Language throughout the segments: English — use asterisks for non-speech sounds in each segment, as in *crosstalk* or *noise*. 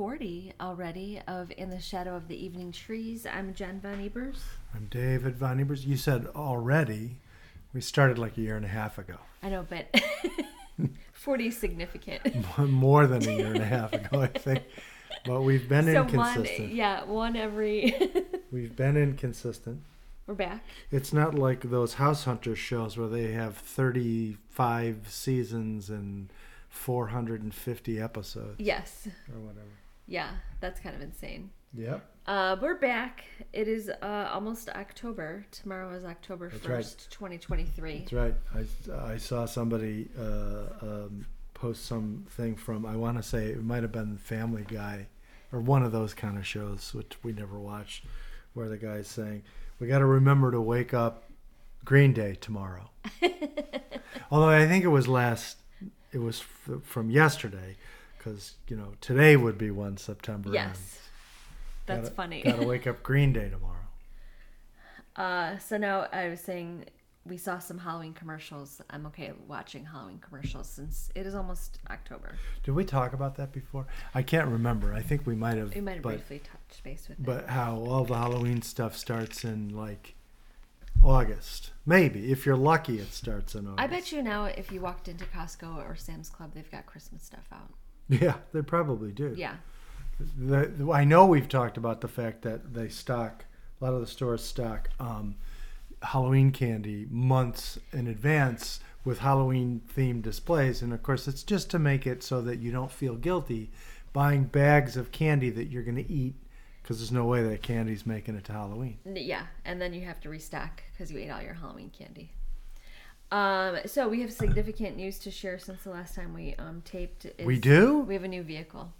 back to episode 40 already of In the Shadow of the Evening Trees. I'm Jen Von Ebers. I'm David Von Ebers. You said already. We started like a year and a half ago. I know, but *laughs* 40 is significant. *laughs* More than a year and a half ago, I think. But we've been so inconsistent. one, yeah, one every. *laughs* We've been inconsistent. We're back. It's not like those House Hunter shows where they have 35 seasons and 450 episodes Yes. or whatever. Yeah, that's kind of insane. Yep. Uh, we're back. It is uh, almost October. Tomorrow is October That's 1st, 2023. That's right. I, I saw somebody uh, um, post something from, I want to say it might have been Family Guy or one of those kind of shows, which we never watched, where the guy's saying, We got to remember to wake up Green Day tomorrow. *laughs* Although I think it was last, it was f- from yesterday, because, you know, today would be 1 September. Yes. That's gotta, funny. Got to wake up *laughs* Green Day tomorrow. Uh, so now I was saying we saw some Halloween commercials. I'm okay watching Halloween commercials since it is almost October. Did we talk about that before? I can't remember. I think we might have. We might have but- briefly touched base with it. But how all the Halloween stuff starts in like August. Maybe. If you're lucky, it starts in August. I bet you now if you walked into Costco or Sam's Club, they've got Christmas stuff out. Yeah, they probably do. Yeah. The, the- I know we've talked about the fact that they stock, a lot of the stores stock um, Halloween candy months in advance with Halloween themed displays. And of course, it's just to make it so that you don't feel guilty buying bags of candy that you're going to eat because there's no way that candy's making it to Halloween. Yeah, and then you have to restock because you ate all your Halloween candy. Um, so we have significant news to share since the last time we um, taped. Is We do? We have a new vehicle.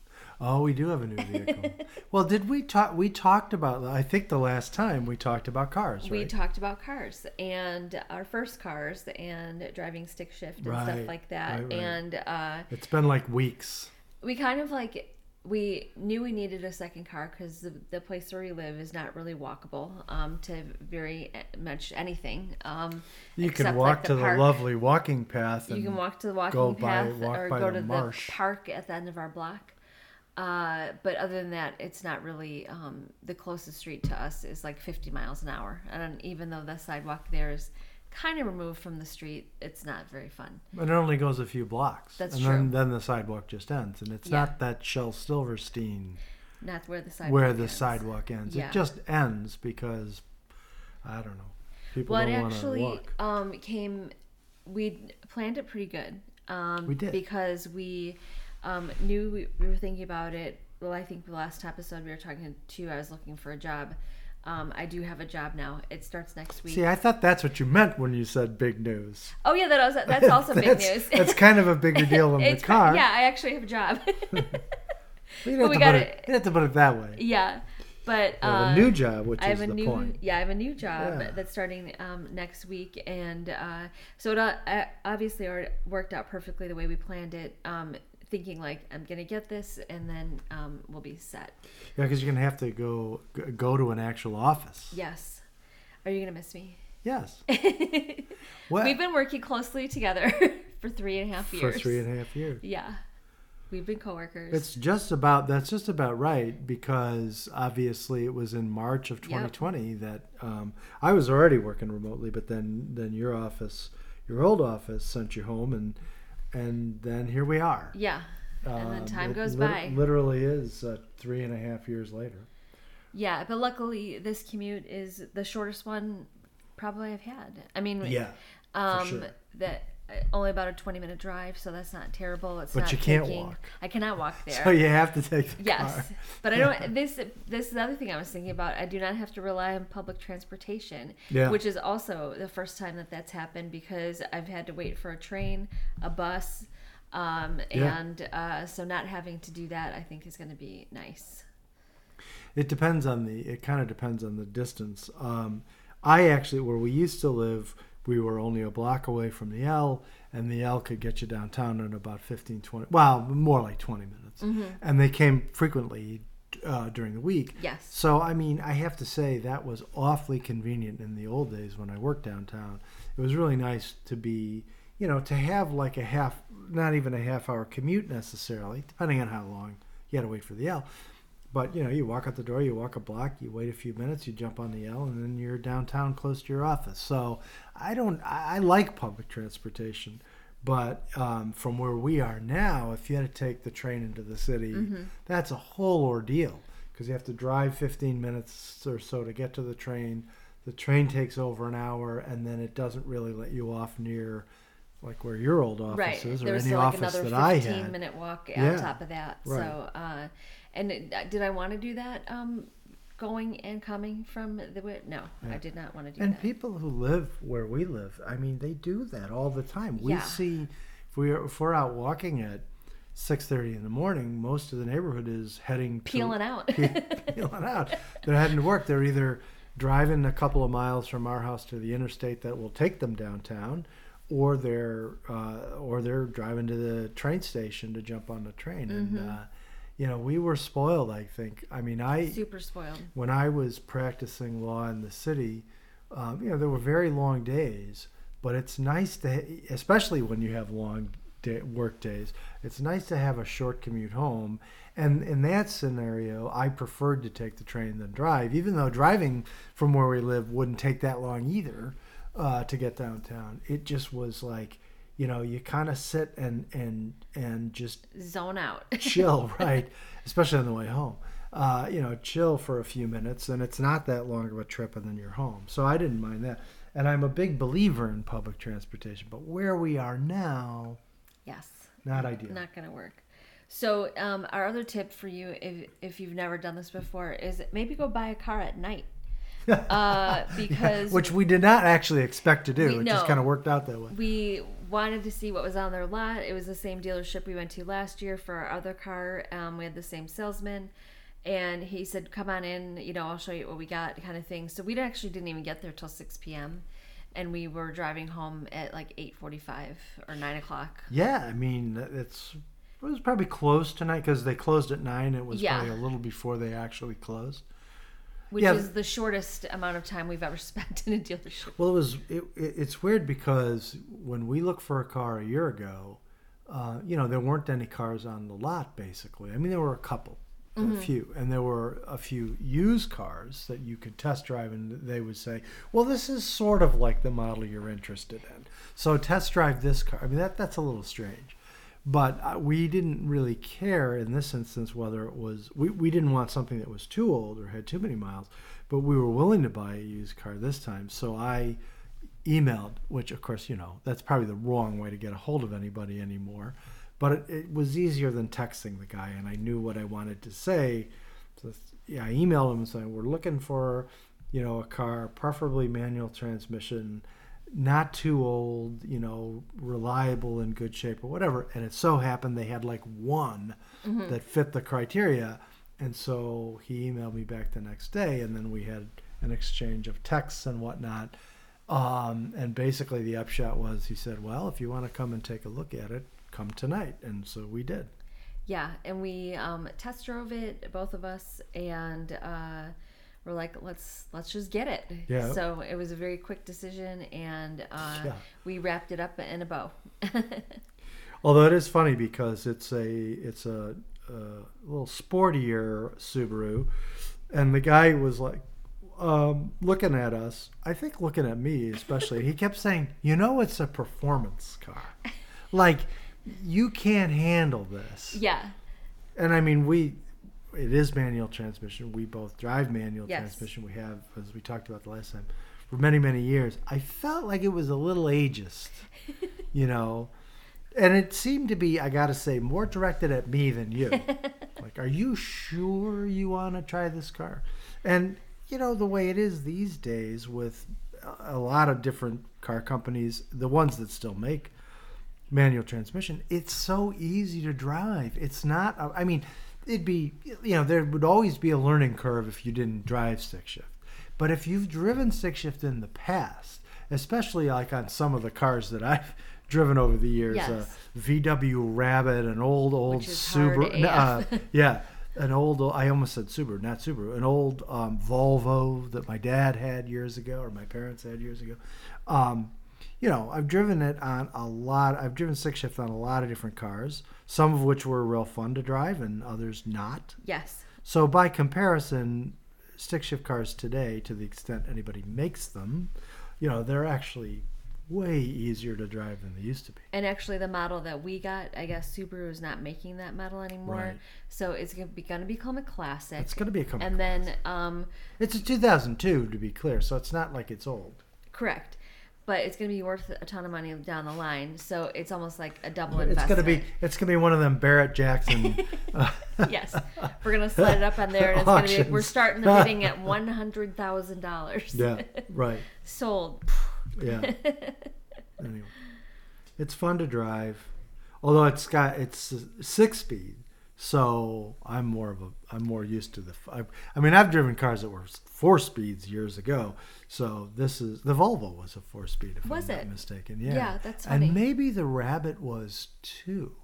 Oh, we do have a new vehicle. *laughs* well, did we talk? We talked about. I think the last time we talked about cars, We right? talked about cars and our first cars and driving stick shift and stuff like that. right, right. And uh, it's been like weeks. we kind of like we knew we needed a second car because the, the place where we live is not really walkable um, to very uh, much anything. Um, You can like, walk to park. the lovely walking path. You can walk to the walking go by- path walk or go the to marsh. the park at the end of our block. Uh, but other than that, it's not really um, the closest street to us is like 50 miles an hour, and even though the sidewalk there is kind of removed from the street, it's not very fun. And it only goes a few blocks. That's and true. then then the sidewalk just ends, and it's Yeah. not that Shel Silverstein Not where the sidewalk where the ends. sidewalk ends. Yeah. It just ends because I don't know. People Well, don't want to actually walk. um, came. We planned it pretty good. Um, We did. because we um, knew we, we were thinking about it. Well, I think the last episode we were talking to, I was looking for a job. Um, I do have a job now. It starts next week. See, I thought that's what you meant when you said big news. oh yeah, that was that's *laughs* also big That's- news. that's kind of a bigger deal *laughs* than the It's car. Yeah, I actually have a job. *laughs* You have, we to got put it- you have to put it that way. yeah, but You have uh, a new job, which I have is a the new point. yeah, I have a new job Yeah. that's starting um, next week, and uh, so it uh, obviously worked out perfectly the way we planned it. Um, thinking like I'm gonna get this, and then um, we'll be set. Yeah, because you're gonna have to go go to an actual office. Yes. Are you gonna miss me? Yes. *laughs* What? We've been working closely together *laughs* for three and a half for years. three and a half years. Yeah, we've been coworkers. It's just about that's just about right because obviously it was in March of 2020 that um, I was already working remotely, but then then your office, your old office, sent you home, and and then here we are. yeah, and then Um, time goes lit- by. Literally is uh, three and a half years later. Yeah, but luckily this commute is the shortest one probably I've had. I mean, Yeah, um, sure. that only about a twenty minute drive, so that's not terrible. It's But not you can't taking- walk. I cannot walk *laughs* there. so you have to take the Yes, car. *laughs* but I don't. *laughs* This this is the other thing I was thinking about. I do not have to rely on public transportation, Yeah. which is also the first time that that's happened because I've had to wait for a train, a bus, um, Yeah. and uh, so not having to do that, I think, is going to be nice. It depends on the. It kind of depends on the distance. Um, I actually, where we used to live, we were only a block away from the L, and the L could get you downtown in about 15, 20, well, more like 20 minutes. And they came frequently uh, during the week. Yes. So, I mean, I have to say that was awfully convenient in the old days when I worked downtown. It was really nice to be you know, to have like a half, not even a half hour commute necessarily, depending on how long you had to wait for the L. But you know, you walk out the door, you walk a block, you wait a few minutes, you jump on the L, and then you're downtown, close to your office. So I don't, I, I like public transportation, but um, from where we are now, if you had to take the train into the city, Mm-hmm. that's a whole ordeal because you have to drive 15 minutes or so to get to the train. The train takes over an hour, and then it doesn't really let you off near, like where your old office right. is, or There was any like office another that I 15 had. minute walk Yeah. on top of that. Right. So, uh, and it, uh, did I want to do that? Um, going and coming from the? No, I did not want to do And that. And people who live where we live, I mean, they do that all the time. We Yeah. see if we are if we're out walking at six thirty in the morning, most of the neighborhood is heading to- Peeling out. *laughs* peeling out. They're heading to work. They're either driving a couple of miles from our house to the interstate that will take them downtown, or they're uh, or they're driving to the train station to jump on the train. Mm-hmm. And uh, you know, we were spoiled. I think. I mean, I Super spoiled. when I was practicing law in the city, um, you know, there were very long days, but it's nice to, especially when you have long day, work days, it's nice to have a short commute home. And in that scenario, I preferred to take the train than drive, even though driving from where we live wouldn't take that long either uh, to get downtown. It just was like, you know, you kind of sit and and and just Zone out. *laughs* chill, right? Especially on the way home. Uh, you know, chill for a few minutes, and it's not that long of a trip, and then you're home. So I didn't mind that. And I'm a big believer in public transportation, but where we are now, yes. not ideal. Not going to work. So, um, our other tip for you, if, if you've never done this before, is maybe go buy a car at night. *laughs* Uh, because Which we did not actually expect to do. We- it just no. kind of worked out that way. we wanted to see what was on their lot. It was the same dealership we went to last year for our other car. Um, we had the same salesman, and he said, "Come on in. You know, I'll show you what we got," kind of thing. So we actually didn't even get there till six p.m. And we were driving home at like eight forty-five or nine o'clock. Yeah, I mean, it's it was probably close tonight because they closed at nine. It was Yeah. probably a little before they actually closed. Which Yeah. is the shortest amount of time we've ever *laughs* spent in a dealership. Well, it was it, it, it's weird because when we looked for a car a year ago, uh, you know, there weren't any cars on the lot. Basically, I mean, there were a couple, a few, and there were a few used cars that you could test drive, and they would say, "Well, this is sort of like the model you're interested in, so test drive this car." I mean, that that's a little strange. But uh, we didn't really care in this instance whether it was we, we didn't want something that was too old or had too many miles, but we were willing to buy a used car this time. So I emailed, which of course you know that's probably the wrong way to get a hold of anybody anymore, but it, it was easier than texting the guy, and I knew what I wanted to say. So yeah, I emailed him and said we're looking for, you know, a car, preferably manual transmission, not too old, you know, reliable in good shape or whatever. And it so happened they had like one that fit the criteria. And so he emailed me back the next day, and then we had an exchange of texts and whatnot. Um, and basically, the upshot was he said, Well, if you want to come and take a look at it, come tonight. And so we did. Yeah, and we um, test drove it, both of us, and uh, we're like, let's let's just get it. Yeah. So it was a very quick decision, and uh, Yeah. we wrapped it up in a bow. *laughs* Although it is funny because it's a it's a, a little sportier Subaru, and the guy was like um, looking at us. I think looking at me especially. he kept saying, "You know, it's a performance car. *laughs* Like you can't handle this." yeah. And I mean, we it is manual transmission. We both drive manual Yes. transmission. We have, as we talked about the last time, for many many years. I felt like it was a little ageist, *laughs* you know. And it seemed to be, I gotta say, more directed at me than you. *laughs* like, are you sure you want to try this car? And you know the way it is these days with a- a lot of different car companies, the ones that still make manual transmission, it's so easy to drive. It's not. I mean, it'd be you know there would always be a learning curve if you didn't drive stick shift. But if you've driven stick shift in the past, especially like on some of the cars that I've *laughs* driven over the years, uh, Yes. VW Rabbit, an old old Which is hard Subaru, uh, *laughs* yeah, an old I almost said Subaru, not Subaru, an old um, Volvo that my dad had years ago or my parents had years ago. Um, you know, I've driven it on a lot. I've driven stick shift on a lot of different cars, some of which were real fun to drive and others not. Yes. So by comparison, stick shift cars today, to the extent anybody makes them, you know, they're actually way easier to drive than they used to be. And actually, the model that we got, I guess Subaru is not making that model anymore. Right. So it's going to be going to become a classic. It's going to be a and then, um, It's a 2002 to be clear, so it's not like it's old. correct. But it's going to be worth a ton of money down the line. So it's almost like a double investment. It's going to be it's going to be one of them Barrett Jackson. *laughs* uh, yes. We're going to set it up on there. And it's going to be, we're starting the bidding at *laughs* $100,000. yeah, right. Sold. Yeah. *laughs* anyway, it's fun to drive, although it's got it's six speed. So I'm more of a I'm more used to the. I, I mean I've driven cars that were four speeds years ago. So this is the Volvo was a four speed if Was I'm not mistaken. Yeah. Yeah, that's funny. And maybe the Rabbit was two.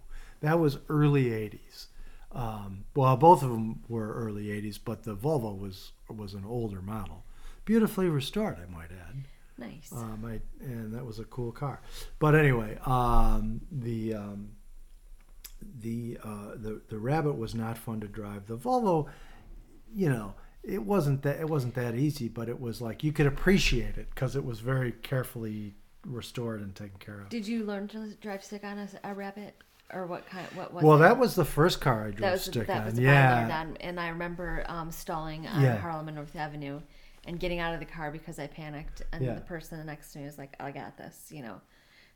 That was early '80s. Um, well, both of them were early '80s, but the Volvo was was an older model, beautifully restored, I might add. Nice. Um, I, and that was a cool car. But anyway, um, the um, the uh, the the Rabbit was not fun to drive. The Volvo, you know, it wasn't that it wasn't that easy, but it was like you could appreciate it because it was very carefully restored and taken care of. Did you learn to drive stick on a, a rabbit? Or what kind? What was well, it? that was the first car I drove that was stick that on. was car I yeah, on, and I remember um, stalling on Yeah. Harlem and North Avenue, and getting out of the car because I panicked, and Yeah. the person next to me was like, "I got this," you know.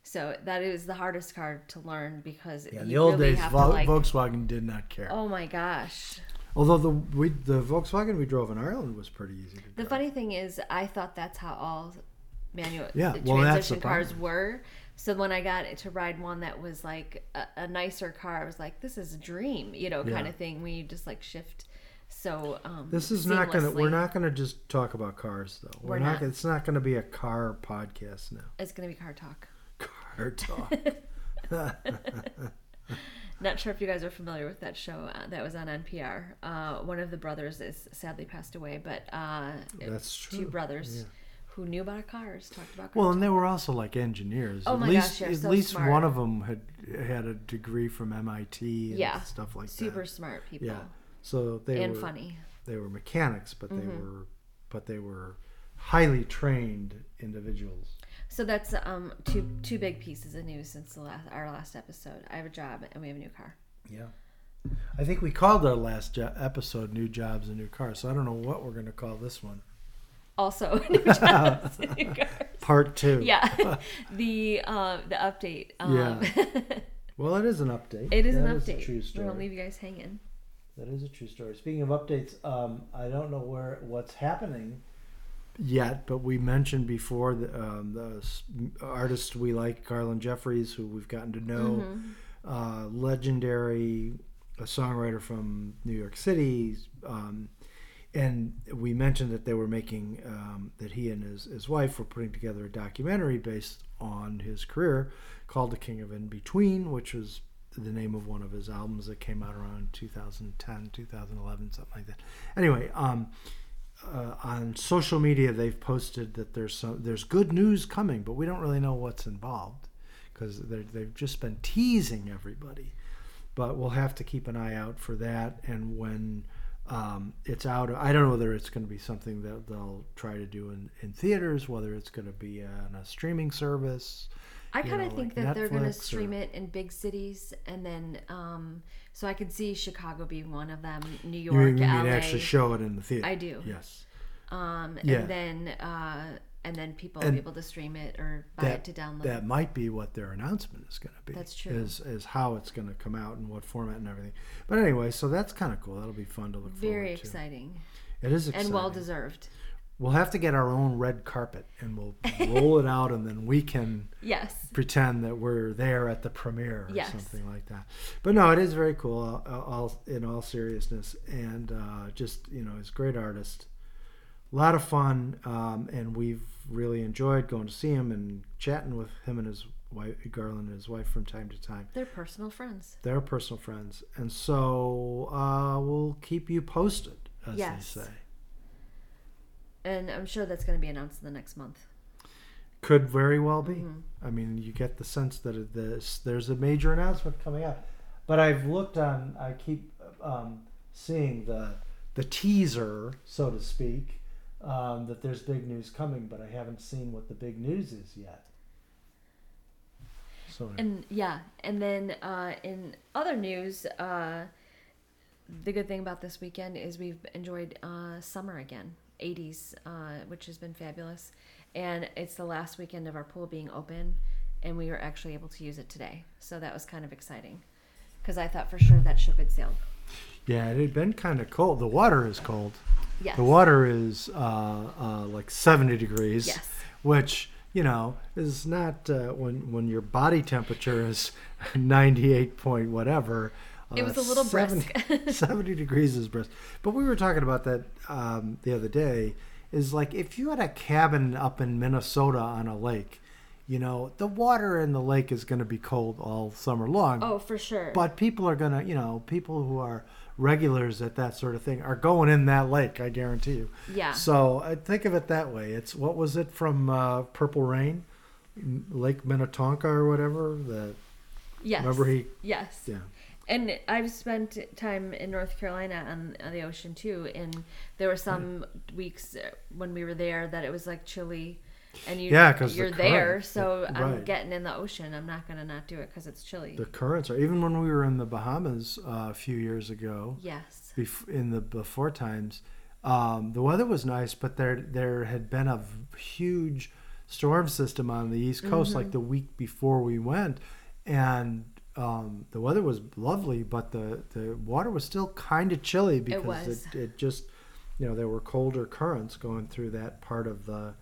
So that is the hardest car to learn because yeah. In you the old really days, Vol- like. Volkswagen did not care. Oh my gosh! Although the we, the Volkswagen we drove in Ireland was pretty easy to drive. The funny thing is, I thought that's how all manual Yeah, the well, transition cars were. So when I got to ride one that was like a, a nicer car, I was like, "This is a dream," you know, kind Yeah. of thing. You just like shift. So um, This is not gonna. We're not gonna just talk about cars, though. We're, We're not. not. It's not gonna be a car podcast now. It's gonna be car talk. Talk. *laughs* Not sure if you guys are familiar with that show uh, that was on NPR. Uh, one of the brothers is sadly passed away, but uh, That's two true, brothers yeah. who knew about cars talked about cars. well, and they were also like engineers. Oh at my least, gosh, they're at so least smart. one of them had had a degree from MIT and yeah, stuff like super that. Super smart people Yeah. So they and were funny. they were mechanics, but they Mm-hmm. were but they were highly trained individuals. So that's um two two big pieces of news since the last our last episode. I have a job and we have a new car. Yeah. I think we called our last jo- episode "New Jobs and New Cars," so I don't know what we're going to call this one. Also, *laughs* new *laughs* jobs, new *laughs* cars. Part two. Yeah, the uh, the update. Um, Yeah. Well, it is an update. it is an That update. a true We're story. gonna leave you guys hanging. That is a true story. Speaking of updates, um, I don't know where what's happening yet, but we mentioned before the, um, the artist we like, Garland Jeffreys, who we've gotten to know, Mm-hmm. uh, legendary a songwriter from New York City. Um, and we mentioned that they were making um, that he and his, his wife were putting together a documentary based on his career called the king of in between which was the name of one of his albums that came out around 2010 2011 something like that anyway um, uh, on social media they've posted that there's some there's good news coming but we don't really know what's involved because they've just been teasing everybody. But we'll have to keep an eye out for that and when um, it's out i don't know whether it's going to be something that they'll try to do in, in theaters whether it's going to be on a streaming service I kind of think like that they're going to stream or- it in big cities, and then um, so I could see Chicago being one of them, New you York, mean, you mean LA. actually show it in the theater I do. yes um, Yeah. and then uh, and then people will be able to stream it or buy that, it to download. that might be what their announcement is going to be That's true. is, is how it's going to come out and what format and everything but anyway so that's kind of cool that'll be fun to look Very forward to Very exciting it is exciting and well deserved. We'll have to get our own red carpet and we'll roll it out and then we can *laughs* Yes. pretend that we're there at the premiere or Yes. something like that. But no, it is very cool. All, all in all seriousness, and uh, just you know, he's a great artist. A lot of fun, um, and we've really enjoyed going to see him and chatting with him and his wife, Garland and his wife, from time to time. They're personal friends. They're personal friends, and so uh, we'll keep you posted, as Yes. they say. And I'm sure that's going to be announced in the next month. Could very well be. Mhm. I mean, you get the sense that this, there's a major announcement coming up. But I've looked on. I keep um, seeing the the teaser, so to speak, um, that there's big news coming. But I haven't seen what the big news is yet. So And yeah, and then uh, in other news, uh, the good thing about this weekend is we've enjoyed uh, summer again, 80s, uh, which has been fabulous. And it's the last weekend of our pool being open, and we were actually able to use it today. So that was kind of exciting because I thought for sure that ship had sailed. yeah, it had been kind of cold. The water is cold. Yes. The water is uh, uh, like 70 degrees. Yes. which you know is not uh, when when your body temperature is *laughs* 98 point whatever It uh, was a little 70, brisk. *laughs* *laughs* 70 degrees is brisk but we were talking about that um, the other day is like if you had a cabin up in minnesota on a lake you know the water in the lake is going to be cold all summer long Oh, for sure. but people are going to you know people who are regulars at that sort of thing are going in that lake i guarantee you yeah. so I think of it that way. It's what was it from uh, Purple Rain, Lake Minnetonka or whatever. That yes. remember he Yes. yeah And I've spent time in North Carolina on, on the ocean too, and there were some weeks when we were there that it was like chilly, and you Yeah, 'cause the you're there, current- so yeah, I'm getting in the ocean. I'm not gonna not do it because it's chilly. the currents are even when we were in the Bahamas uh, a few years ago. yes. bef- in the before times, um, the weather was nice, but there there had been a huge storm system on the east coast like the week before we went, and um, the weather was lovely, but the the water was still kind of chilly because was. it, it just you know there were colder currents going through that part of the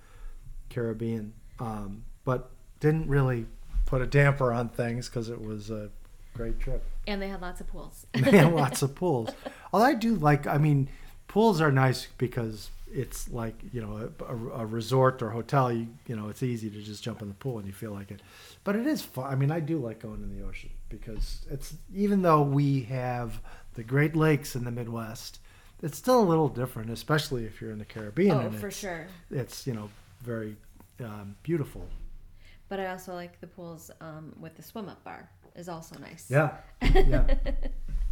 Caribbean, um, but didn't really put a damper on things because it was a great trip. And they had lots of pools. *laughs* Man, lots *laughs* of pools. Although I do like, I mean, pools are nice because it's like you know a, a, resort or hotel. You you know it's easy to just jump in the pool and you feel like it. But it is fun. I mean, I do like going in the ocean because it's even though we have the Great Lakes in the Midwest, it's still a little different, especially if you're in the Caribbean. oh, for sure. It's you know very um, beautiful. But I also like the pools um, with the swim up bar is also nice. Yeah, *laughs* yeah,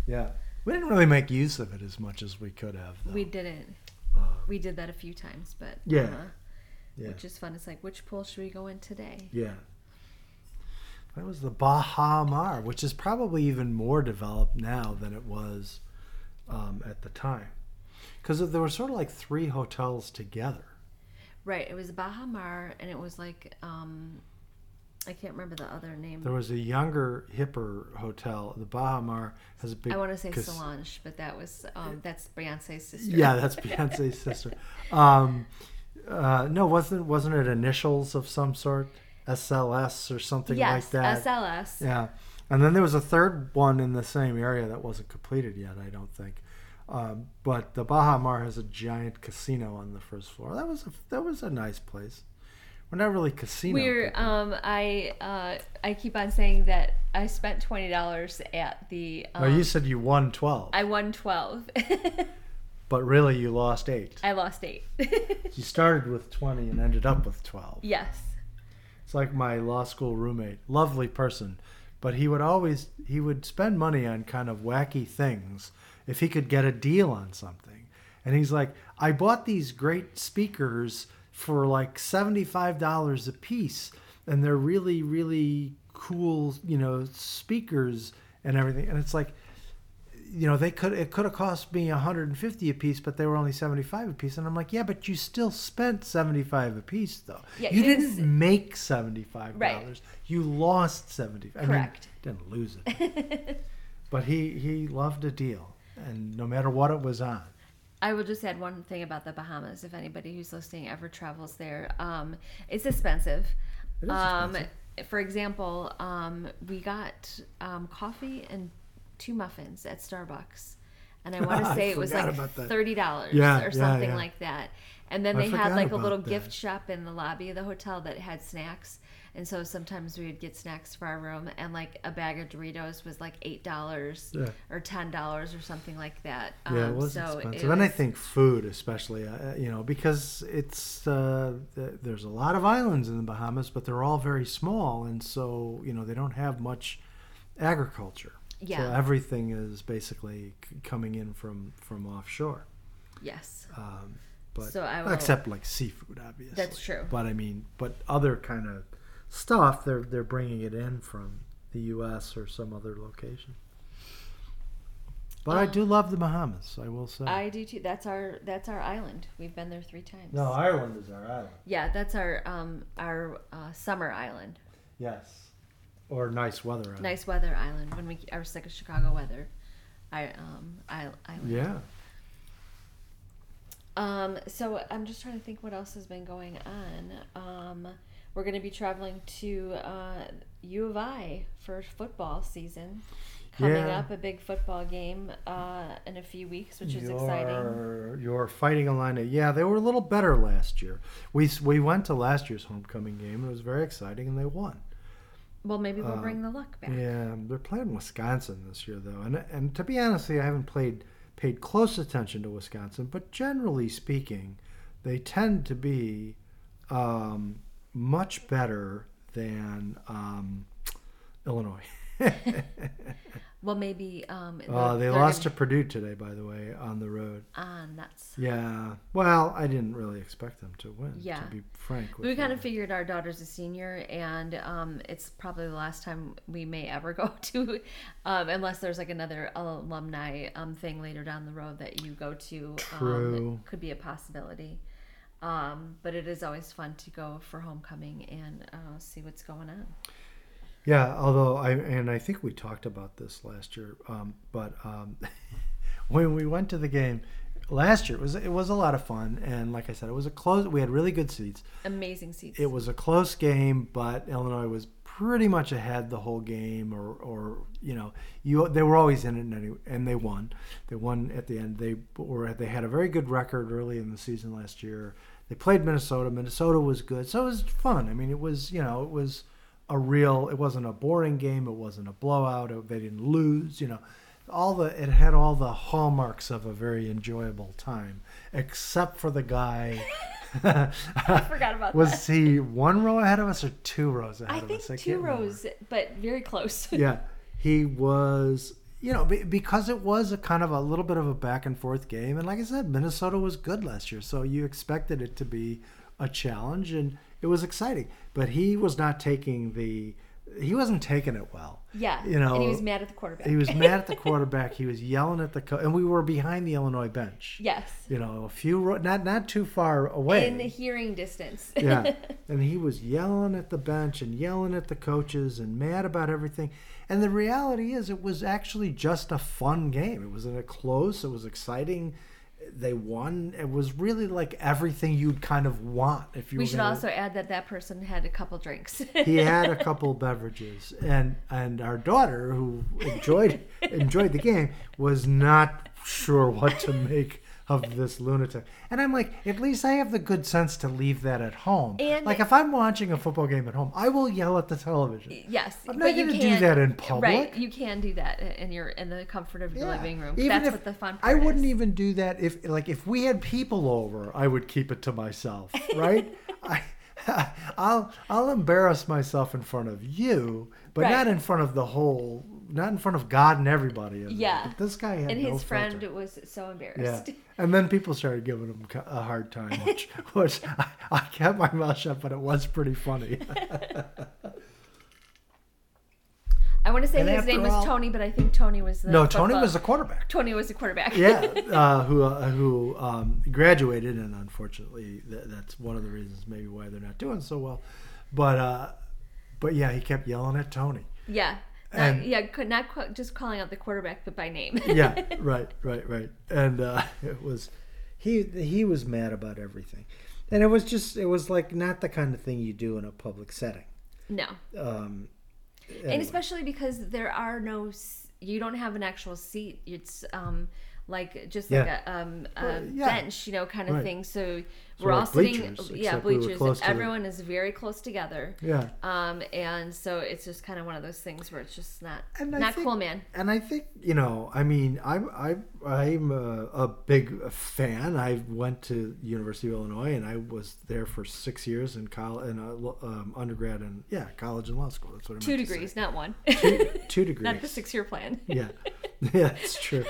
yeah. We didn't really make use of it as much as we could have. Though. We didn't. Um, We did that a few times, but Yeah. uh, yeah. which is fun. It's like which pool should we go in today? Yeah. That was the Baha Mar, which is probably even more developed now than it was um, at the time. Because there were sort of like three hotels together. Right. It was Baha Mar, and it was like um, I can't remember the other name. There was a younger, hipper hotel. The Baha Mar has a big. I want to say cas- Solange, but that was um, that's Beyonce's sister. Yeah, that's Beyonce's sister. *laughs* Um, uh, no, wasn't wasn't it initials of some sort? SLS or something yes, like that. SLS. Yeah, and then there was a third one in the same area that wasn't completed yet. I don't think. Um, but the Baha Mar has a giant casino on the first floor. That was a, that was a nice place. We're not really casino. We're people. um I uh I keep on saying that I spent twenty dollars at the um, you said you won twelve, I won twelve. *laughs* but really you lost eight. I lost eight. *laughs* You started with twenty and ended up with twelve. yes. It's like my law school roommate, lovely person, but he would always he would spend money on kind of wacky things if he could get a deal on something. And he's like, I bought these great speakers for like $75 a piece and they're really really cool, you know, speakers and everything. And it's like you know, they could it could have cost me 150 a piece, but they were only 75 a piece. And I'm like, yeah, but you still spent 75 a piece though. Yeah, you didn't make 75 dollars. Right. You lost 75. Correct. I mean, didn't lose it. *laughs* but he he loved a deal, and no matter what it was on. I will just add one thing about the Bahamas. If anybody who's listening ever travels there, um, it's expensive. It um, expensive. for example, um, we got um, coffee and two muffins at Starbucks, and I want to *laughs* say it was like thirty dollars Yeah, or something yeah. like that. And then I they had like a little that. gift shop in the lobby of the hotel that had snacks. And so sometimes we would get snacks for our room, and like a bag of Doritos was like eight dollars Yeah. or ten dollars or something like that. Yeah, it Um, was so expensive, it and I think food, especially, uh, you know, because it's uh, th- there's a lot of islands in the Bahamas, but they're all very small, and so you know they don't have much agriculture. So Yeah. everything is basically c- coming in from from offshore. yes, Um, but So I will- except like seafood, obviously. That's true. But I mean, but other kind of stuff, they're they're bringing it in from the U.S. or some other location. But I do love the Bahamas. I will say. I do too. That's our that's our island. We've been there three times. no, Ireland is our island. Yeah, that's our um our uh, summer island. Yes. Or nice weather. Island. Nice weather island when we are sick of Chicago weather. I um I island. Yeah. Um, so I'm just trying to think what else has been going on. Um, we're going to be traveling to uh, U of I for football season. Coming Yeah. up, a big football game uh, in a few weeks, which is exciting. You're, you're fighting Illini. Yeah, they were a little better last year. We we went to last year's homecoming game. It was very exciting, and they won. Well, maybe we'll Uh, bring the luck back. Yeah, they're playing Wisconsin this year, though, and and to be honest, I haven't played paid close attention to Wisconsin, but generally speaking, they tend to be um, much better than um, Illinois. *laughs* Well, maybe. Um, uh, they lost to Purdue today, by the way, on the road. Ah, nuts. Yeah, well, I didn't really expect them to win. Yeah. to be frank. With We kind of figured our daughter's a senior, and um, it's probably the last time we may ever *laughs* go to, um, unless there's like another alumni um, thing later down the road that you go to. True. Um, could be a possibility. Um, but it is always fun to go for homecoming and uh, see what's going on. Yeah, although I and I think we talked about this last year, um, but um, *laughs* when we went to the game last year, it was it was a lot of fun, and like I said, it was a close. We had really good seats. Amazing seats. It was a close game, but Illinois was pretty much ahead the whole game, or or you know, you they were always in it, anyway, and they won. They won at the end. They were they had a very good record early in the season last year. They played Minnesota. Minnesota was good, so it was fun. I mean, it was you know it was a real. It wasn't a boring game. It wasn't a blowout. It, they didn't lose. You know, all the it had all the hallmarks of a very enjoyable time, except for the guy. *laughs* I forgot about Was that. he one row ahead of us or two rows ahead I of think us? I two can't remember. rows, but very close. *laughs* yeah, he was. You know, because it was a kind of a little bit of a back and forth game, and like I said, Minnesota was good last year, so you expected it to be a challenge, and it was exciting. But he was not taking the. He wasn't taking it well. Yeah. You know, and he was mad at the quarterback. He was mad at the *laughs* quarterback. He was yelling at the co- and we were behind the Illinois bench. yes. You know, a few ro- not not too far away. In the hearing distance. *laughs* yeah. *laughs* And he was yelling at the bench and yelling at the coaches and mad about everything. And the reality is, it was actually just a fun game. It was in a close. It was exciting. They won. It was really like everything you'd kind of want if you. we should also add that that person had a couple drinks. he *laughs* had a couple beverages, and and our daughter, who enjoyed enjoyed the game, was not sure what to make of this lunatic. And I'm like, at least I have the good sense to leave that at home. And- like if I'm watching a football game at home, I will yell at the television. Yes, I'm not but you gonna do that in public. Right, you can do that in your in the comfort of your Yeah. living room. Even That's if- what the fun I wouldn't is. even do that if like if we had people over, I would keep it to myself, *laughs* right? I *laughs* I'll I'll embarrass myself in front of you, but Right. not in front of the whole not in front of God and everybody. Yeah. But this guy had And no his friend was so embarrassed. Yeah, *laughs* and then people started giving him a hard time, *laughs* which, which I, I kept my mouth shut, but it was pretty funny. *laughs* I want to say And his name was Tony, but I think Tony was the no, Tony was the quarterback. Tony was the quarterback. yeah, uh, who uh, who um, graduated, and unfortunately, th- that's one of the reasons maybe why they're not doing so well. But uh, but yeah, he kept yelling at Tony. yeah, Not- yeah, could not qu- just calling out the quarterback, but by name. Yeah, *laughs* right, right, right. And uh, *laughs* it was he he was mad about everything, and it was just it was like not the kind of thing you do in a public setting. no, Um, and especially because there are no, you don't have an actual seat. It's um like just Yeah. like a, um, a Well, yeah. bench, you know, kind of Right. thing. So, So we're all like sitting, bleachers, yeah, we bleachers. and to the- everyone is very close together. Yeah. Um, and so it's just kind of one of those things where it's just not And not think- cool, man. And I think you know, I mean, I'm I'm, I'm a, a big fan. I went to University of Illinois, and I was there for six years in college, in lo- um, undergrad, and yeah, college and law school. That's what I Two degrees, not one. Two, two degrees. *laughs* not the six-year plan. yeah, *laughs* *laughs* yeah, it's true.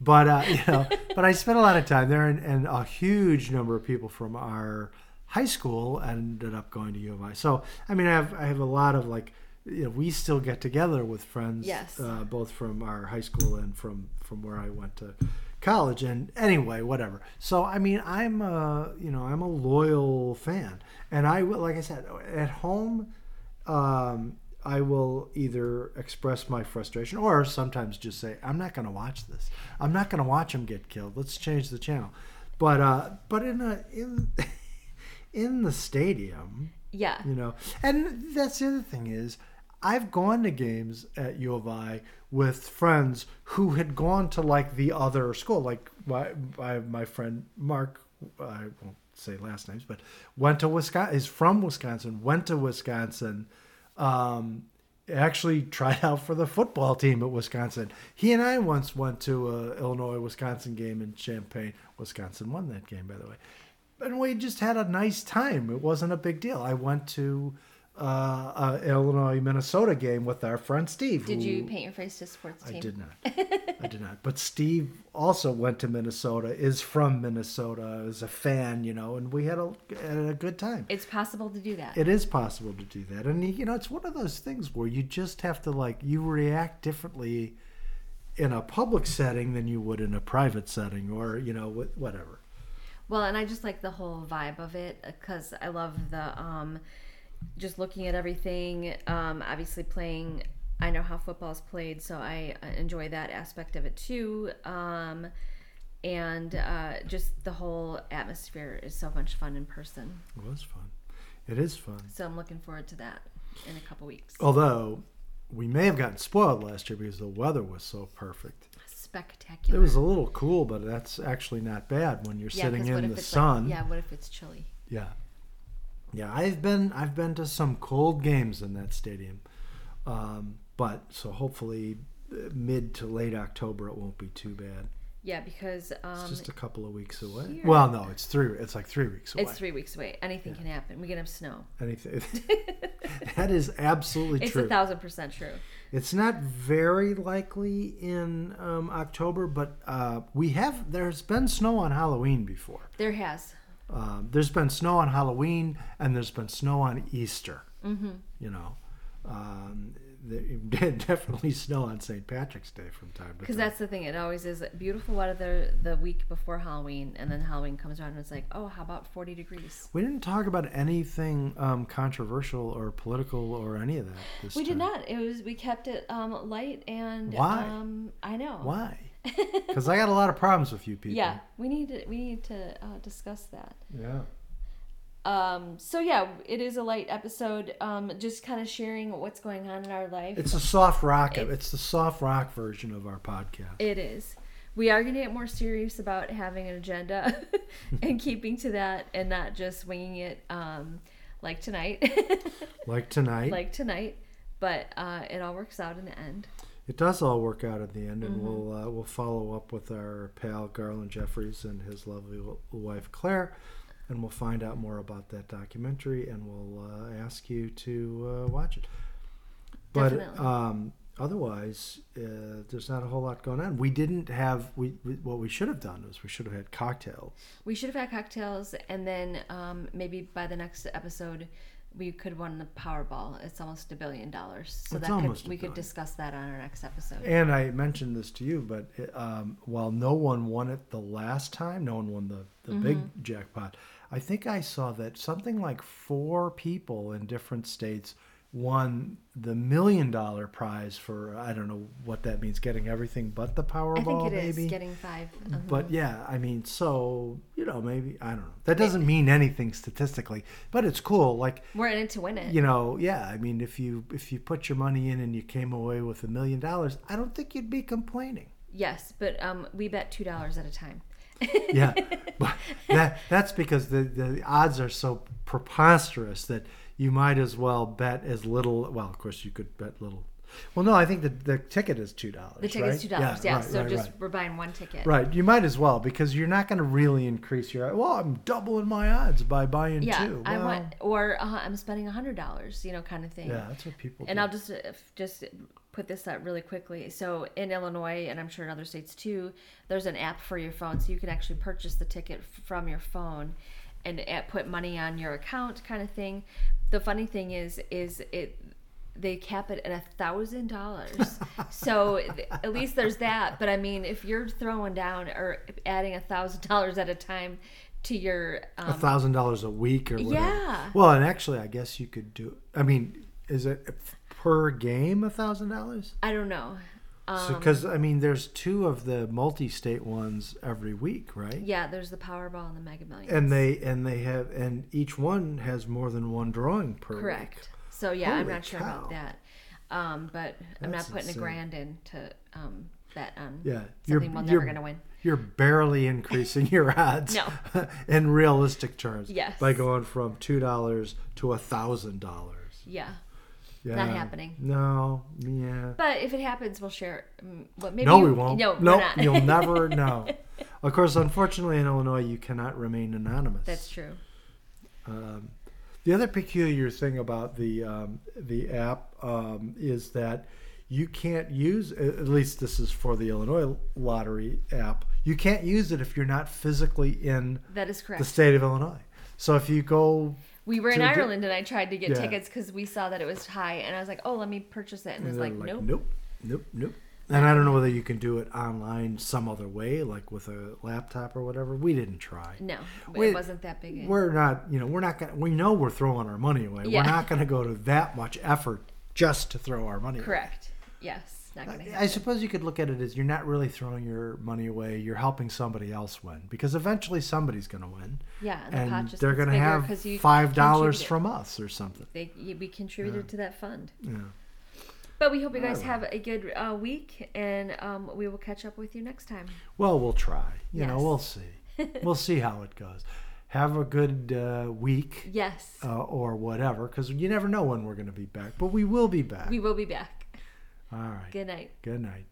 But uh, *laughs* you know, but I spent a lot of time there, and, and a huge number of people from our high school ended up going to U of I. So I mean, I have I have a lot of like, you know, we still get together with friends, Yes. uh, both from our high school and from from where I went to college. And anyway, whatever. So I mean, I'm a you know I'm a loyal fan, and I like I said at home um, I will either express my frustration or sometimes just say, I'm not going to watch this. I'm not going to watch him get killed. Let's change the channel. But uh, but in a in *laughs* in the stadium, Yeah. you know, and that's the other thing is I've gone to games at U of I with friends who had gone to like the other school, like my my, my friend Mark. I won't say last names, but went to Wisconsin. Is from Wisconsin. Went to Wisconsin. Um, actually tried out for the football team at Wisconsin. He and I once went to a Illinois Wisconsin game in Champaign. Wisconsin won that game, by the way and we just had a nice time. It wasn't a big deal. I went to uh, a Illinois Minnesota game with our friend Steve. Did you paint your face to support the I did not. *laughs* I did not. But Steve also went to Minnesota. Is from Minnesota. Is a fan, you know, and we had a had a good time. It's possible to do that. It is possible to do that, and you know, it's one of those things where you just have to like you react differently in a public setting than you would in a private setting, or you know, whatever. Well, and I just like the whole vibe of it because I love the um, just looking at everything. Um, obviously, playing. I know how football's played, so I uh, enjoy that aspect of it too. Um, and uh, just the whole atmosphere is so much fun in person. It was fun. It is fun. So I'm looking forward to that in a couple weeks. Although we may have gotten spoiled last year because the weather was so perfect. Spectacular. It was a little cool, but that's actually not bad when you're yeah, sitting in the sun. Like, yeah, what if it's chilly? yeah. Yeah, I've been I've been to some cold games in that stadium, um, but so hopefully mid to late October it won't be too bad. Yeah, because um, It's just a couple of weeks away. here- Well, no, it's three. It's like three weeks away. it's three weeks away. Anything can happen. We can have snow. Anything. *laughs* *laughs* that is absolutely It's true. a thousand percent true. It's not very likely in um, October, but uh, we have. There's been snow on Halloween before. There has. Um, there's been snow on Halloween, and there's been snow on Easter. Mm-hmm. You know, um, *laughs* definitely snow on St. Patrick's Day from time to time. Because that's the thing. It always is beautiful weather the week before Halloween, and then Halloween comes around and it's like, oh, how about 40 degrees? we didn't talk about anything um, controversial or political or any of that. This We did not. It was we kept it um, light and Why? Um, I know. Why? *laughs* Because I got a lot of problems with you people. Yeah, we need to we need to uh, discuss that. Yeah. Um, so yeah, it is a light episode. Um, just kind of sharing what's going on in our life. It's a soft rock. It's- It's the soft rock version of our podcast. It is. We are going to get more serious about having an agenda *laughs* and keeping to that and not just winging it um, like tonight. *laughs* Like tonight. like tonight. But uh, it all works out in the end. It does all work out at the end, and Mm-hmm. we'll uh, we'll follow up with our pal Garland Jeffreys and his lovely wife Claire, and we'll find out more about that documentary, and we'll uh, ask you to uh, watch it. But um, otherwise, uh, there's not a whole lot going on. We didn't have we, we what we should have done is we should have had cocktails. We should have had cocktails, and then um, maybe by the next episode, we could win the Powerball. It's almost a billion dollars, so It's that almost could, a we could billion. discuss that on our next episode. And I mentioned this to you, but um, while no one won it the last time, no one won the, the Mm-hmm. big jackpot. I think I saw that something like four people in different states won the million dollar prize for I don't know what that means, getting everything but the Powerball. I think it is maybe. getting 5 uh-huh. But yeah, I mean, so you know, maybe I don't know. That doesn't mean anything statistically, but it's cool. Like we're in it to win it. you know, yeah. I mean, if you if you put your money in and you came away with a million dollars, I don't think you'd be complaining. Yes, but um, we bet two dollars at a time. yeah, *laughs* but that that's because the the odds are so preposterous that you might as well bet as little. Well, of course, you could bet little. Well, no, I think the the ticket is two dollars. The ticket's right? two dollars. Yeah, right, so right, just we're buying one ticket. Right, you might as well because you're not going to really increase your. Well, I'm doubling my odds by buying Yeah, two. I Well, want, or uh, I'm spending a hundred dollars, you know, kind of thing. Yeah, that's what people. And do. I'll just uh, just put this up really quickly. So in Illinois, and I'm sure in other states too, there's an app for your phone, so you can actually purchase the ticket from your phone, and put money on your account, kind of thing. The funny thing is, is it they cap it at a thousand dollars. *laughs* So at least there's that. But I mean, if you're throwing down or adding a thousand dollars at a time to your a um, thousand dollars a week or whatever. Yeah. Well, and actually, I guess you could do. I mean, is it per game a thousand dollars? I don't know. Um, Because I mean, there's two of the multi-state ones every week, right? yeah, there's the Powerball and the Mega Millions. And they and they have and each one has more than one drawing per week. Correct. So yeah, I'm Holy not sure about that. Um, but I'm not putting insane. a grand in to um, bet on Yeah, you're something we're you're, never gonna win. you're barely increasing your *laughs* odds. No. *laughs* in realistic terms. Yes. By going from two dollars to a thousand dollars. Yeah, Yeah. Not happening. No. Yeah. but if it happens, we'll share. it. Mm, maybe no, we won't. No, we're nope, you'll *laughs* never know. Of course, unfortunately, in Illinois, you cannot remain anonymous. That's true. Um, the other peculiar thing about the um, the app um, is that you can't use. At least this is for the Illinois lottery app. You can't use it if you're not physically in That is correct. the state of Illinois. So if you go, we were in Ireland, and I tried to get Yeah. tickets because we saw that it was high, and I was like, "Oh, let me purchase it," and it was they're like, "Nope." nope, nope, nope. And I don't know whether you can do it online some other way, like with a laptop or whatever. We didn't try. No, Wait, it wasn't that big. a- We're not, you know, we're not gonna. We know we're throwing our money away. Yeah. We're not gonna go to that much effort just to throw our money. away. Correct. Yes, not I, happen. I suppose you could look at it as you're not really throwing your money away. You're helping somebody else win because eventually somebody's going to win, yeah, and, the pot just they're going to have five dollars from us or something. They, we contributed to that fund. Yeah. But we hope you guys have a good uh, week, and um, we will catch up with you next time. Well, we'll try. You know, we'll see. *laughs* we'll see how it goes. Have a good uh, week Yes, uh, or whatever, because you never know when we're going to be back. But we will be back. we will be back. All right. Good night. Good night.